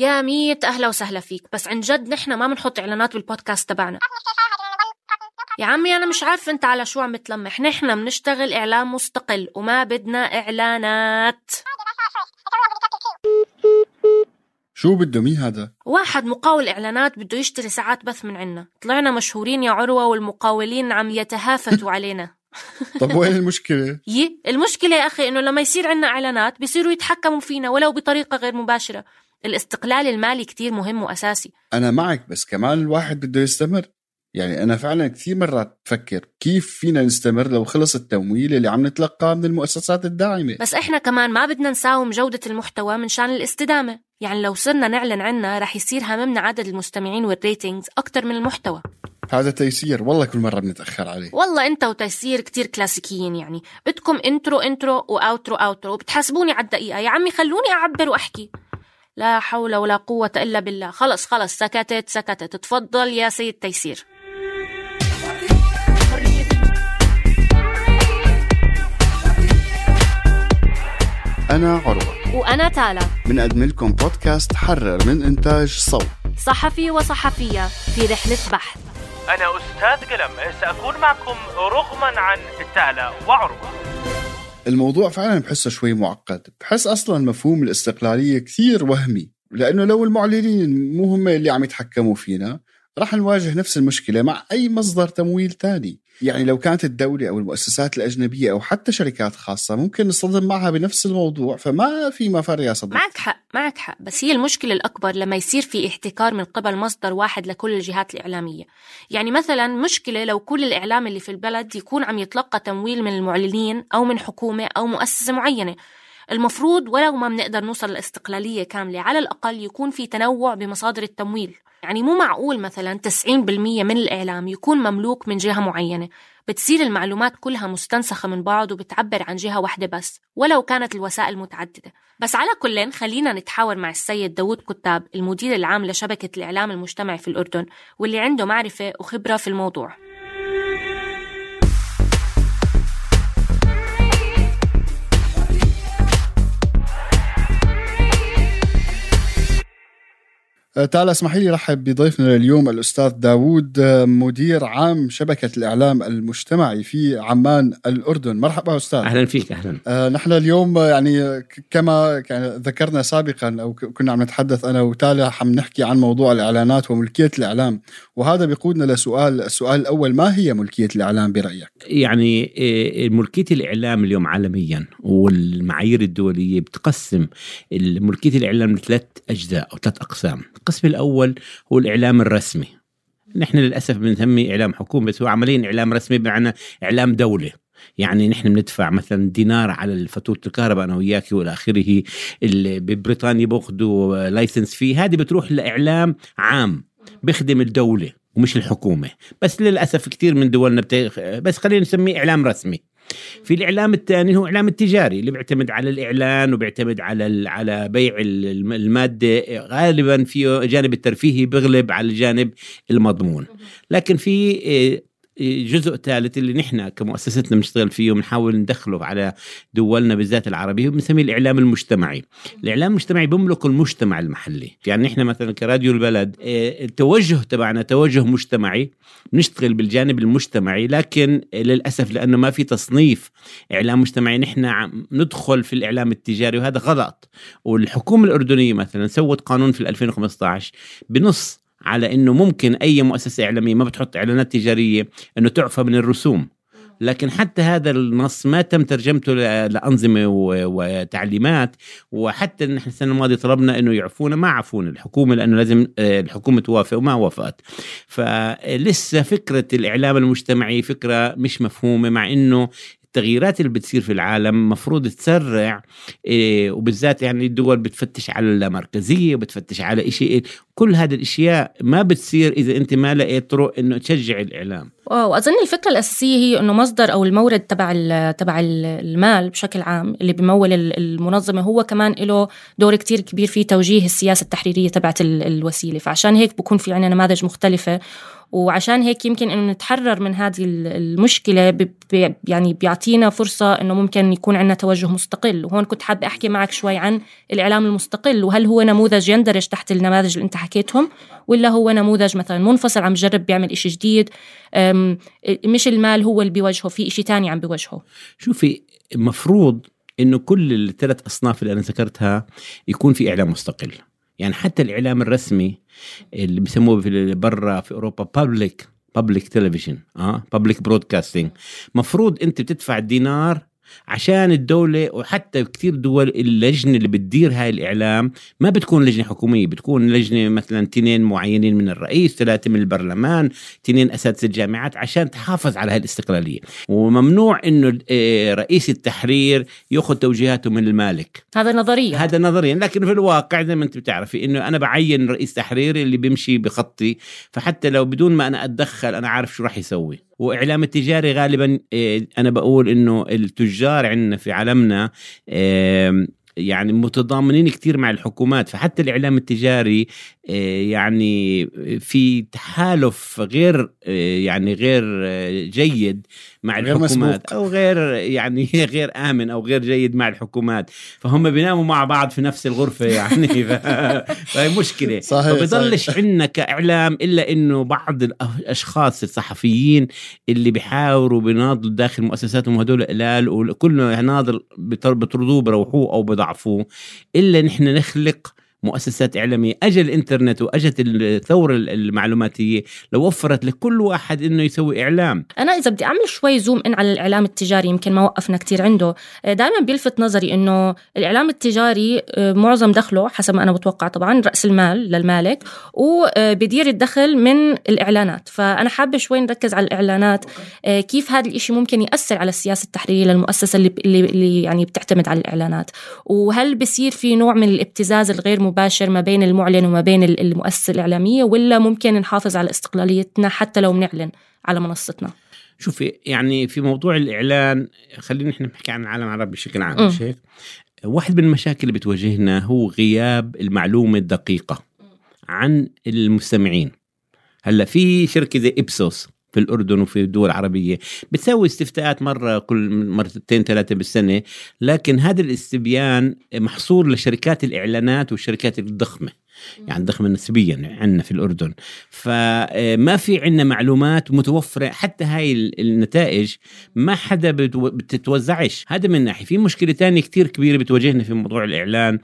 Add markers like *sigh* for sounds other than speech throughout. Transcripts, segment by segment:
يا ميت أهلا وسهلا فيك. بس عن جد نحن ما بنحط إعلانات بالبودكاست تبعنا. يا عمي أنا مش عارف أنت على شو عم تلمح. نحن بنشتغل إعلان مستقل وما بدنا إعلانات. شو بده مين هذا؟ واحد مقاول إعلانات بده يشتري ساعات بث من عنا. طلعنا مشهورين يا عروة والمقاولين عم يتهافتوا علينا. *laughs* طب وين المشكلة؟ يي المشكلة يا أخي إنه لما يصير عنا إعلانات بيصيروا يتحكموا فينا ولو بطريقة غير مباشرة. الاستقلال المالي كتير مهم وأساسي. أنا معك بس كمان الواحد بده يستمر. يعني أنا فعلا كثير مرات بفكر كيف فينا نستمر لو خلص التمويل اللي عم نتلقاه من المؤسسات الداعمة. بس إحنا كمان ما بدنا نساوم جودة المحتوى من شان الاستدامة. يعني لو صرنا نعلن عنا رح يصير هممنا عدد المستمعين وال ratings أكتر من المحتوى. هذا تيسير. والله كل مرة بنتأخر عليه. والله أنت وتيسير كتير كلاسيكيين يعني. بدكم intro intro و outro outro وبتحاسبوني على الدقيقة. يا عمي خلوني أعبر وأحكي. لا حول ولا قوة إلا بالله. خلص خلص سكتت سكتت. تفضل يا سيد تيسير. أنا عروة. وأنا تالا. بنقدم لكم بودكاست حرر من إنتاج صوت. صحفي وصحفية في رحلة بحث. أنا أستاذ قلم. سأكون معكم رغما عن تالا وعروة. الموضوع فعلا بحسه شوي معقد. بحس أصلا مفهوم الاستقلالية كثير وهمي لأنه لو المعلنين مو هم اللي عم يتحكموا فينا رح نواجه نفس المشكلة مع أي مصدر تمويل تاني. يعني لو كانت الدولة أو المؤسسات الأجنبية أو حتى شركات خاصة ممكن نصطدم معها بنفس الموضوع فما في مفر يا صديقي. معك حق معك حق. بس هي المشكلة الأكبر لما يصير في احتكار من قبل مصدر واحد لكل الجهات الإعلامية. يعني مثلا مشكلة لو كل الإعلام اللي في البلد يكون عم يتلقى تمويل من المعلنين أو من حكومة أو مؤسسة معينة. المفروض ولو ما بنقدر نوصل لاستقلالية كاملة على الأقل يكون في تنوع بمصادر التمويل. يعني مو معقول مثلا 90% من الإعلام يكون مملوك من جهة معينة. بتصير المعلومات كلها مستنسخة من بعض وبتعبر عن جهة واحدة بس ولو كانت الوسائل متعددة. بس على كل خلينا نتحاور مع السيد داود كتاب المدير العام لشبكة الإعلام المجتمعي في الأردن واللي عنده معرفة وخبرة في الموضوع. تعال اسمحي لي رحب بضيفنا لليوم الأستاذ داوود آه، مدير عام شبكة الإعلام المجتمعي في عمان الأردن. مرحبا أستاذ. أهلا فيك أهلا. آه نحن اليوم آه، يعني كما يعني ذكرنا سابقا أو ك- كنا عم نتحدث أنا وتالا عم نحكي عن موضوع الإعلانات وملكية الإعلام. وهذا بيقودنا لسؤال السؤال الأول ما هي ملكية الإعلام برأيك؟ يعني آه، ملكية الإعلام اليوم عالميا والمعايير الدولية بتقسم ملكية الإعلام لثلاث أجزاء أو ثلاث أقسام، القسم الأول هو الإعلام الرسمي. نحن للأسف بنسميه إعلام حكومي بس هو عمليا إعلام رسمي بمعنى إعلام دوله. يعني نحن بندفع مثلا دينار على فاتورة الكهرباء أنا وياك وإلى آخره اللي ببريطانيا باخذوا لايسنس فيه هذه بتروح لإعلام عام بيخدم الدولة ومش الحكومة بس للأسف كثير من دولنا بت... بس خلينا نسميه إعلام رسمي في الإعلام الثاني هو الاعلام التجاري اللي بيعتمد على الإعلان وبيعتمد على على بيع ال- المادة غالبا فيه جانب الترفيهي بيغلب على الجانب المضمون. لكن في آه، جزء ثالث اللي نحن كمؤسستنا بنشتغل فيه وبنحاول ندخله على دولنا بالذات العربيه بنسميه الإعلام المجتمعي. الإعلام المجتمعي بيملك المجتمع المحلي. يعني نحن مثلا كراديو البلد آه، التوجه تبعنا توجه مجتمعي بنشتغل بالجانب المجتمعي لكن للأسف لأنه ما في تصنيف إعلام مجتمعي نحن ندخل في الإعلام التجاري وهذا غلط. والحكومة الأردنية مثلا سوت قانون في 2015 بنص على إنه ممكن أي مؤسسة إعلامية ما بتحط إعلانات تجارية إنه تعفى من الرسوم. لكن حتى هذا النص ما تم ترجمته لأنظمة وتعليمات وحتى نحن السنة الماضية طلبنا إنه يعفونا ما عفونا. الحكومة لأنه لازم آه، الحكومة توافق وما وافقت. فلسه فكرة الإعلام المجتمعي فكرة مش مفهومة مع إنه التغييرات اللي بتصير في العالم مفروض تسرع إيه وبالذات يعني الدول بتفتش على المركزية وبتفتش على إشي كل هذه الأشياء ما بتصير إذا أنت ما لقيت طرق إنه تشجع الإعلام. واظن الفكرة الأساسية هي إنه مصدر أو المورد تبع تبع ال- المال بشكل عام اللي بيمول ال- المنظمة هو كمان له دور كتير كبير في توجيه السياسة التحريرية تبعت ال- الوسيلة. فعشان هيك بكون في عنا نماذج مختلفة وعشان هيك يمكن إنه نتحرر من هذه ال- المشكلة يعني بيعطينا فرصة إنه ممكن يكون عندنا توجه مستقل. وهون كنت حابة أحكي معك شوي عن الإعلام المستقل وهل هو نموذج يندرج تحت النماذج اللي أنت حكيتهم ولا هو نموذج مثلا منفصل عم بجرب بيعمل إشي جديد؟ مش المال هو اللي بيواجهه في إشي تاني عم بيواجهه شوفي المفروض إنه كل الثلاث أصناف اللي أنا ذكرتها يكون في إعلام مستقل. يعني حتى الإعلام الرسمي اللي بيسموه في برا في أوروبا بابليك بابليك تلفزيون آه بابليك برودكاستنج مفروض أنت بتدفع دينار عشان الدولة وحتى كثير دول اللجنة اللي بتدير هاي الإعلام ما بتكون لجنة حكومية بتكون لجنة مثلا تنين معينين من الرئيس ثلاثة من البرلمان تنين أساتذة الجامعات عشان تحافظ على هاي الاستقلالية. وممنوع إنه آه، رئيس التحرير يأخذ توجيهاته من المالك. هذا نظرية. هذا نظريا لكن في الواقع زي ما أنت بتعرفي إنه أنا بعين رئيس تحرير اللي بيمشي بخطي. فحتى لو بدون ما أنا أتدخل أنا عارف شو راح يسوي. وإعلام التجاري غالبا إيه، أنا بقول إنه التجار عندنا في عالمنا إيه، يعني متضامنين كثير مع الحكومات فحتى الإعلام التجاري إيه، يعني في تحالف غير إيه، يعني غير إيه، جيد مع غير الحكومات مسبوق. أو غير يعني *laughs* غير آمن أو غير جيد مع الحكومات فهم بيناموا مع بعض في نفس الغرفة يعني. *laughs* فهي مشكلة صحيح، فبضلش. عندنا كإعلام إلا إنه بعض الأشخاص الصحفيين اللي بيحاوروا بيناضلوا داخل مؤسساتهم هدول قلال وكل ناضل بيطردوه بروحوه أو بضعفوه إلا نحن نخلق مؤسسات إعلامية أجى الإنترنت وأجت الثورة المعلوماتية لو وفرت لكل واحد إنه يسوي إعلام. أنا إذا بدي أعمل شوي زوم إن على الإعلام التجاري يمكن ما وقفنا كتير عنده. دائما بيلفت نظري إنه الإعلام التجاري آه، معظم دخله حسب ما أنا بتوقع طبعا رأس المال للمالك وبدير الدخل من الإعلانات. فأنا حابة شوي نركز على الإعلانات آه، كيف هذا الإشي ممكن يأثر على السياسة التحريرية للمؤسسة اللي, اللي يعني بتعتمد على الإعلانات؟ وهل بصير في نوع من الابتزاز الغير مباشر ما بين المعلن وما بين ال- المؤسسة الإعلامية ولا ممكن نحافظ على استقلاليتنا حتى لو بنعلن على منصتنا؟ شوفي يعني في موضوع الإعلان خلينا نحن نحكي عن العالم العربي بشكل عام. مش هيك واحد من المشاكل اللي بتواجهنا هو غياب المعلومة الدقيقة عن المستمعين. هلأ في شركة زي إبسوس في الأردن وفي الدول العربية. بتسوي استفتاءات مرة كل مرتين ثلاثة بالسنة لكن هذا الاستبيان محصور لشركات الإعلانات والشركات الضخمة. يعني ضخمة نسبيا عندنا في الأردن. فما في عندنا معلومات متوفرة. حتى هاي ال- النتائج ما حدا بتتوزعش. هذا من ناحية. في مشكلة تانية كتير كبيرة بتواجهنا في موضوع الإعلان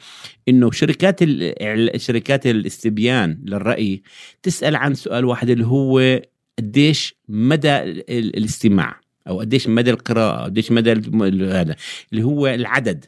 إنه شركات ال- شركات الاستبيان للرأي تسأل عن سؤال واحد اللي هو قديش مدى ال- ال- الاستماع أو قديش مدى القراءة قديش مدى هذا اللي هو العدد.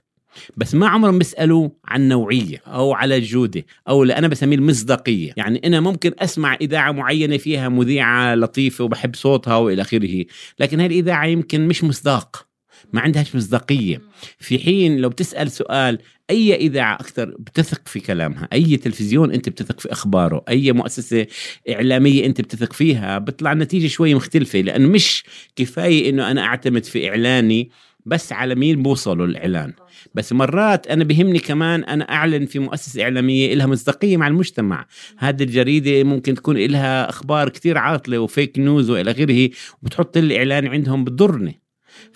بس ما عمرهم بيسألوا عن نوعية أو على الجوده أو اللي أنا بسميه المصداقية. يعني أنا ممكن أسمع إذاعة معينة فيها مذيعة لطيفة وبحب صوتها وإلى آخره لكن هذه الاذاعه يمكن مش مصداق. ما عندهاش مصداقية. في حين لو بتسأل سؤال أي إذاعة أكثر بتثق في كلامها؟ أي تلفزيون أنت بتثق في أخباره؟ أي مؤسسة إعلامية أنت بتثق فيها؟ بيطلع النتيجة شوي مختلفة لأنه مش كفاية إنه أنا أعتمد في إعلاني بس على مين بوصلوا الإعلان. بس مرات أنا بهمني كمان أنا أعلن في مؤسسة إعلامية لها مصداقية مع المجتمع. هذه الجريدة ممكن تكون لها أخبار كتير عاطلة وفيك نيوز وإلى اخره وبتحط الإعلان عندهم بضرني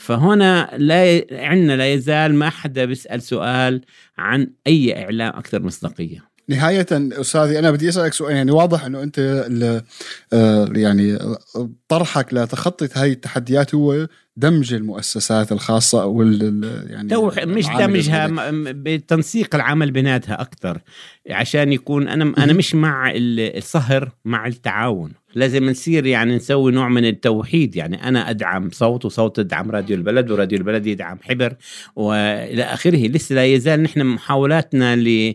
فهنا لا عندنا لا يزال ما حدا بيسأل سؤال عن أي إعلام أكثر مصداقية. نهاية أستاذي أنا بدي أسألك سؤال يعني واضح أنه أنت آه، يعني طرحك لتخطي هاي التحديات هو دمج المؤسسات الخاصة وال ال- يعني مش دمجها بتنسيق العمل بيناتها أكثر عشان يكون أنا أنا مش مع ال- الصهر مع التعاون. لازم نصير يعني نسوي نوع من التوحيد يعني أنا أدعم صوت وصوت تدعم راديو البلد وراديو البلد يدعم حبر وإلى آخره. لسه لا يزال نحن محاولاتنا ل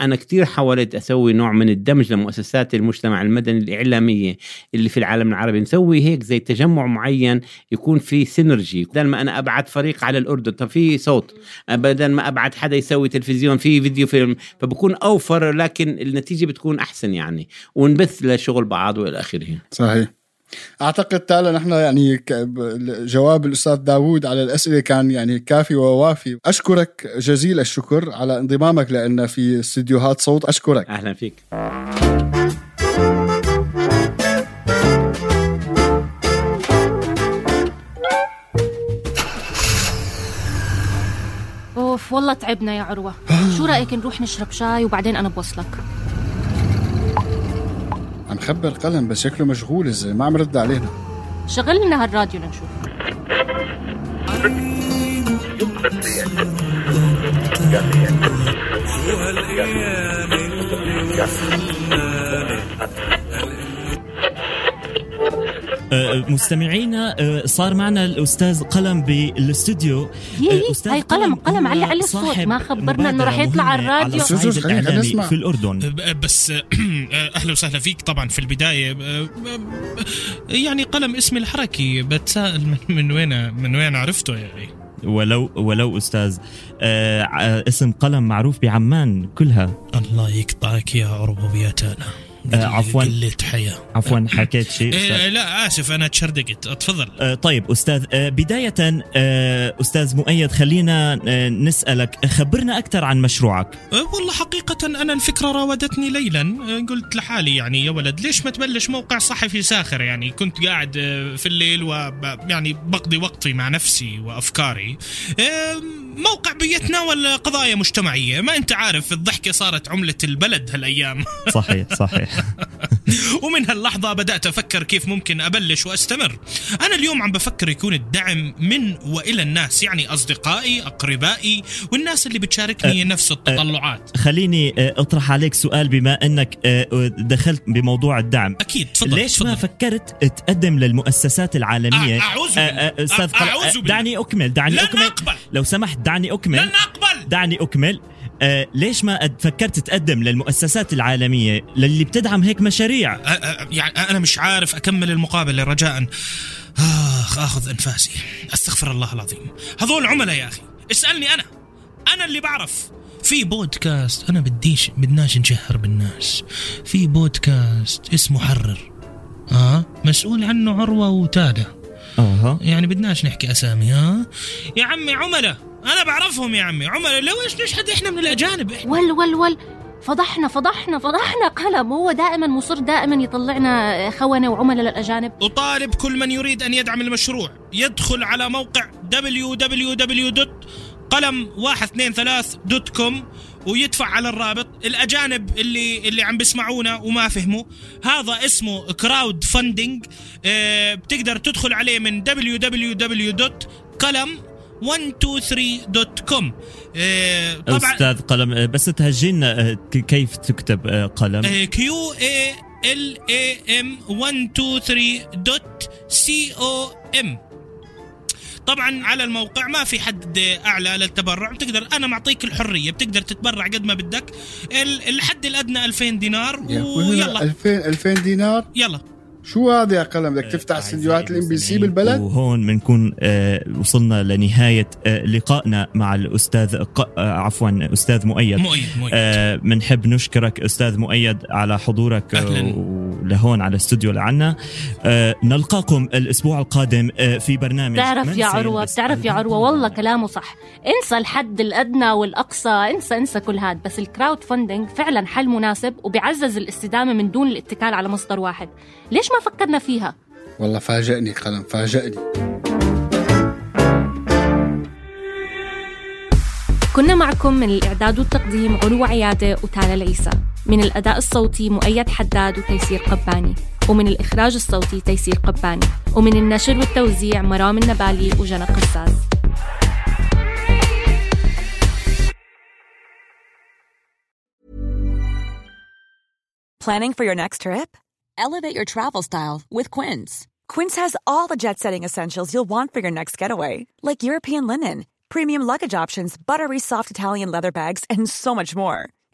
أنا كثير حاولت أسوي نوع من الدمج لمؤسسات المجتمع المدني الإعلامية اللي في العالم العربي. نسوي هيك زي تجمع معين يكون في synergy. بدل ما أنا أبعت فريق على الأردن طب في صوت. بدل ما أبعت حدا يسوي تلفزيون في فيديو فيلم. فبكون أوفر لكن النتيجة بتكون أحسن يعني. ونبث لشغل بعض وإلى آخره. صحيح. أعتقد تالا نحن يعني جواب الأستاذ داوود على الأسئلة كان يعني كافي ووافي. أشكرك جزيل الشكر على انضمامك لنا في استديوهات صوت. أشكرك. أهلا فيك. والله تعبنا يا عروة. شو رأيك نروح نشرب شاي وبعدين أنا بوصلك؟ عم خبر قلم بس شكله مشغول الزلمه ما عم رد علينا. شغل لنا هالراديو لنشوف. آه، مستمعينا آه، صار معنا الأستاذ قلم بالاستوديو آه، يي أستاذ هاي قلم قلم علي علي الصوت ما خبرنا إنه مبادرة يطلع على على الراديو. نسمع. في الأردن. ب- بس أهلا وسهلا فيك طبعا في البداية. يعني قلم اسمي الحركي بتساءل من, من وين من وين عرفته يعني ولو ولو أستاذ آه، ع- اسم قلم معروف بعمان كلها. الله يقطعك يا آه، عفواً. قلة حياة. عفوا حكيت شيء. إيه. لا آسف أنا تشردقت اتفضل آه، طيب أستاذ آه، بداية آه، أستاذ مؤيد خلينا آه، نسألك خبرنا أكثر عن مشروعك. والله حقيقة أنا الفكرة راودتني ليلا. قلت لحالي يعني يا ولد ليش ما تبلش موقع صحفي ساخر؟ يعني كنت قاعد في الليل و يعني بقضي وقتي مع نفسي وأفكاري. أه، موقع بيتناول قضايا مجتمعية؟ ما أنت عارف الضحكة صارت عملة البلد هالأيام. صحيح صحيح. *laughs* ومن هاللحظة بدأت أفكر كيف ممكن أبلش وأستمر. أنا اليوم عم بفكر يكون الدعم من وإلى الناس يعني أصدقائي أقربائي والناس اللي بتشاركني نفس التطلعات. خليني آه، أطرح عليك سؤال بما أنك آه، دخلت بموضوع الدعم. أكيد تفضل ليش تفضل. ما فكرت تقدم للمؤسسات العالمية؟ أعوذ أستاذ. دعني أكمل دعني لن أكمل. أقبل. لو سمحت دعني أكمل. لن أقبل. دعني أكمل. آه، ليش ما فكرت تقدم للمؤسسات العالمية للي بتدعم هيك مشاريع؟ أ- أ- يعني أنا مش عارف أكمل المقابلة رجاء. آخ آخذ أنفاسي. أستغفر الله العظيم. هذول عملاء يا أخي. اسألني أنا. أنا اللي بعرف. في بودكاست أنا بديش بدناش نشهر بالناس. في بودكاست اسمه حرر. آه؟ مسؤول عنه عروة وتادة. أها. يعني بدناش نحكي أسامي ها يا عمي عملاء. أنا بعرفهم يا عمي. عملاء لو إيش نشهد إحنا من الأجانب إحنا؟ ول ول ول. فضحنا فضحنا فضحنا. قلم هو دائما مصر دائما يطلعنا خونة وعملاء للأجانب. أطالب كل من يريد أن يدعم المشروع. يدخل على موقع www.قلم123.com ويدفع على الرابط. الأجانب اللي اللي عم بيسمعونا وما فهموا. هذا اسمه كراود فاندنج بتقدر تدخل عليه من www.قلم 123.com آه، طبعا أستاذ قلم آه، بس تهجينا آه، كيف تكتب قلم؟ Q A L A M 123 dot C O M طبعا على الموقع ما في حد أعلى للتبرع بتقدر أنا معطيك الحرية بتقدر تتبرع قد ما بدك ال- الحد الأدنى 2000 دينار ويلا أخوي 2000 2000 دينار؟ يلا. شو هذا يا قلم؟ بدك تفتح استديوهات الام بي سي بالبلد؟ وهون بنكون آه، وصلنا لنهاية آه، لقائنا مع الأستاذ ق- آه، عفوا أستاذ مؤيد. مؤيد مؤيد. بنحب نشكرك أستاذ مؤيد على حضورك أهلاً. لهون على الاستوديو لعنا. آه نلقاكم الأسبوع القادم آه في برنامج بتعرف يا عروة سيلبس بتعرف يا عروة والله كلامه صح. انسى الحد الأدنى والأقصى انسى انسى كل هاد. بس ال crowdfunding فعلا حل مناسب وبيعزز الاستدامة من دون الاتكال على مصدر واحد. ليش ما فكرنا فيها؟ والله فاجأني قلم فاجأني كنا معكم من الإعداد والتقديم علو عيادة وتالا العيسى. من الأداء الصوتي مؤيد حداد وتيسير قباني ومن الإخراج الصوتي تيسير قباني ومن النشر والتوزيع مرام النبالي وجنى قساس Planning for your next trip? Elevate your travel style with Quince. Quince has all the jet setting essentials you'll want for your next getaway, like European linen, premium luggage options, buttery soft Italian leather bags, and so much more.